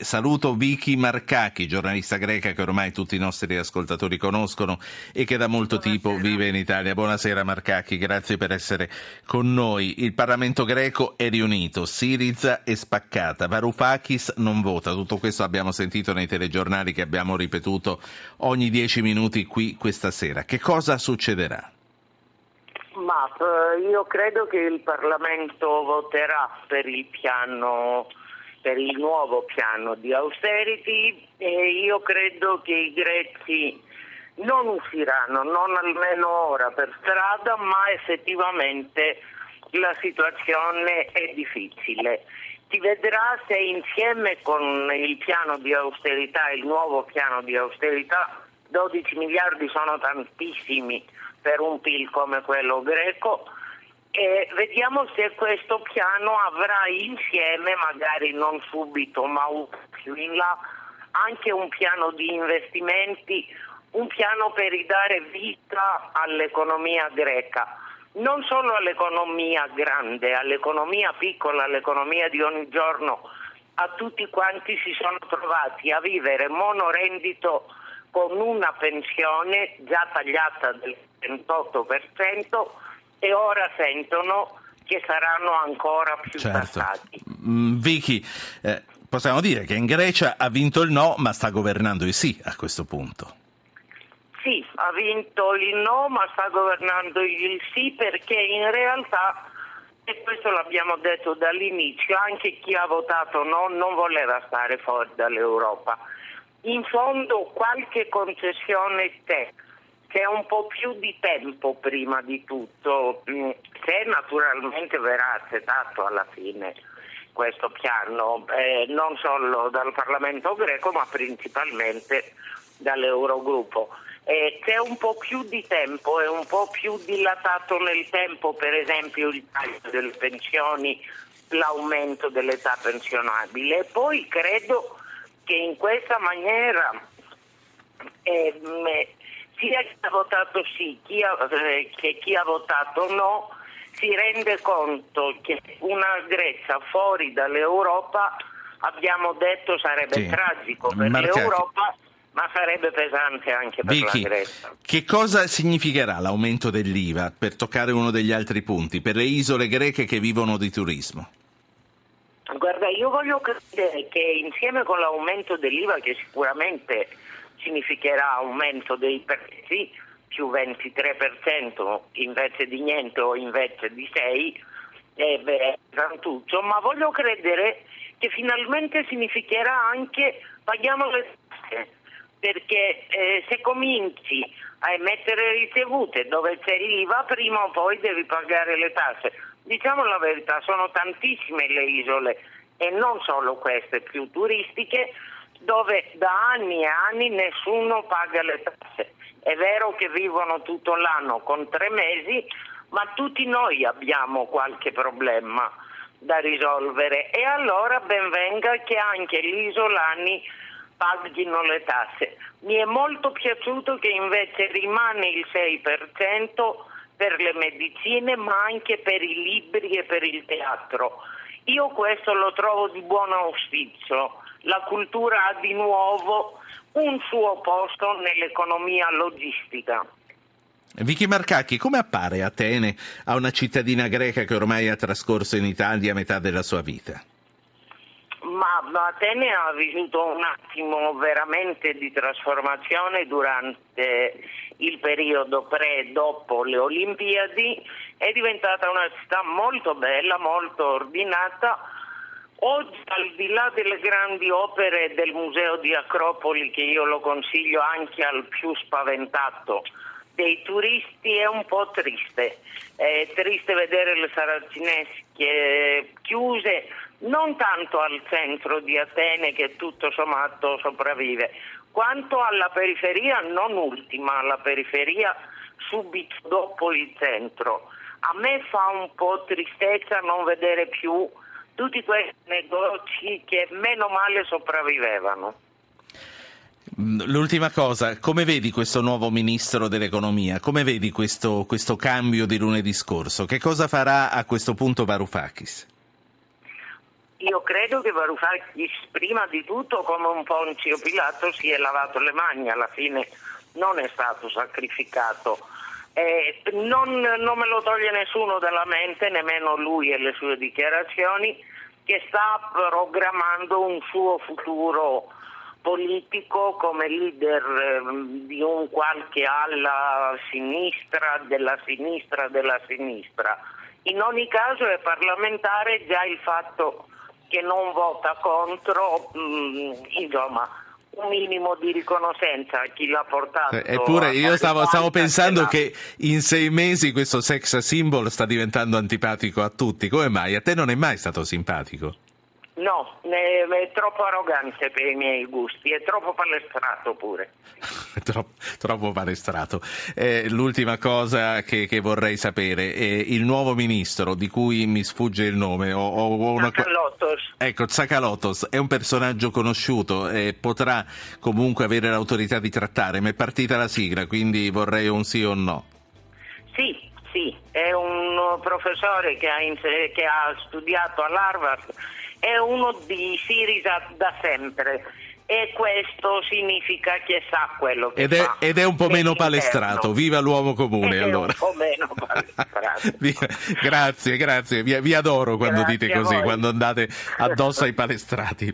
Saluto Vicky Marcachi, giornalista greca che ormai tutti i nostri ascoltatori conoscono e che da molto tempo vive in Italia. Buonasera Marcachi, grazie per essere con noi. Il Parlamento greco è riunito, Siriza è spaccata, Varoufakis non vota. Tutto questo abbiamo sentito nei telegiornali che abbiamo ripetuto ogni dieci minuti qui questa sera. Che cosa succederà? Ma eh, io credo che il Parlamento voterà per il piano per il nuovo piano di austerity e io credo che i greci non usciranno, non almeno ora per strada, ma effettivamente la situazione è difficile. Si vedrà se insieme con il piano di austerità, il nuovo piano di austerità, 12 miliardi sono tantissimi per un PIL come quello greco, e vediamo se questo piano avrà insieme, magari non subito ma più in là, anche un piano di investimenti, un piano per ridare vita all'economia greca, non solo all'economia grande, all'economia piccola, all'economia di ogni giorno, a tutti quanti si sono trovati a vivere monorendito con una pensione già tagliata del 28%, e ora sentono che saranno ancora più certo. tassati. Mm, Vicky, eh, possiamo dire che in Grecia ha vinto il no, ma sta governando il sì a questo punto. Sì, ha vinto il no, ma sta governando il sì perché in realtà, e questo l'abbiamo detto dall'inizio, anche chi ha votato no non voleva stare fuori dall'Europa. In fondo qualche concessione c'è c'è un po' più di tempo prima di tutto, mm, se naturalmente verrà accettato alla fine questo piano, eh, non solo dal Parlamento greco ma principalmente dall'Eurogruppo. Eh, c'è un po' più di tempo, è un po' più dilatato nel tempo, per esempio il taglio delle pensioni, l'aumento dell'età pensionabile. E poi credo che in questa maniera eh, sia chi ha votato sì chi ha, eh, che chi ha votato no si rende conto che una Grecia fuori dall'Europa abbiamo detto sarebbe sì. tragico per Marcati. l'Europa ma sarebbe pesante anche per Vicky, la Grecia. Che cosa significherà l'aumento dell'IVA per toccare uno degli altri punti per le isole greche che vivono di turismo? Guarda, io voglio credere che insieme con l'aumento dell'IVA che sicuramente significherà aumento dei prezzi più 23% invece di niente o invece di 6 eh beh, Santuccio, ma voglio credere che finalmente significherà anche paghiamo le tasse perché eh, se cominci a emettere ricevute dove c'è l'IVA prima o poi devi pagare le tasse. Diciamo la verità sono tantissime le isole e non solo queste più turistiche dove da anni e anni nessuno paga le tasse. È vero che vivono tutto l'anno con tre mesi, ma tutti noi abbiamo qualche problema da risolvere e allora ben venga che anche gli isolani paghino le tasse. Mi è molto piaciuto che invece rimane il 6% per le medicine ma anche per i libri e per il teatro. Io questo lo trovo di buon auspicio la cultura ha di nuovo un suo posto nell'economia logistica. Vicky Marcacchi, come appare Atene a una cittadina greca che ormai ha trascorso in Italia metà della sua vita? Ma Atene ha vissuto un attimo veramente di trasformazione durante il periodo pre e dopo le Olimpiadi, è diventata una città molto bella, molto ordinata, Oggi, al di là delle grandi opere del Museo di Acropoli, che io lo consiglio anche al più spaventato dei turisti, è un po' triste. È triste vedere le saracinesche chiuse, non tanto al centro di Atene, che tutto sommato sopravvive, quanto alla periferia, non ultima, alla periferia subito dopo il centro. A me fa un po' tristezza non vedere più tutti questi negozi che meno male sopravvivevano. Mm, l'ultima cosa, come vedi questo nuovo ministro dell'economia? Come vedi questo, questo cambio di lunedì scorso? Che cosa farà a questo punto Varoufakis? Io credo che Varoufakis prima di tutto come un Ponzio Pilato si è lavato le mani, alla fine non è stato sacrificato. Eh, non, non me lo toglie nessuno dalla mente, nemmeno lui e le sue dichiarazioni, che sta programmando un suo futuro politico come leader ehm, di un qualche alla sinistra, della sinistra, della sinistra. In ogni caso è parlamentare già il fatto che non vota contro, mh, mm, insomma, un minimo di riconoscenza a chi l'ha portato. Eh, eppure io stavo, stavo pensando che in sei mesi questo sex symbol sta diventando antipatico a tutti. Come mai? A te non è mai stato simpatico? No, è troppo arrogante per i miei gusti, è troppo palestrato pure. troppo, troppo palestrato. Eh, l'ultima cosa che, che vorrei sapere, è il nuovo ministro di cui mi sfugge il nome. Ho, ho una... Zacalotos. Ecco, Zacalotos è un personaggio conosciuto e potrà comunque avere l'autorità di trattare, ma è partita la sigla, quindi vorrei un sì o no. Sì, sì, è un professore che ha, che ha studiato all'Harvard è uno di Sirisa da sempre e questo significa che sa quello che ed è, fa. Ed è un po' meno palestrato, viva l'uomo comune ed allora. un po' meno palestrato. grazie, grazie, vi, vi adoro quando grazie dite così, quando andate addosso ai palestrati.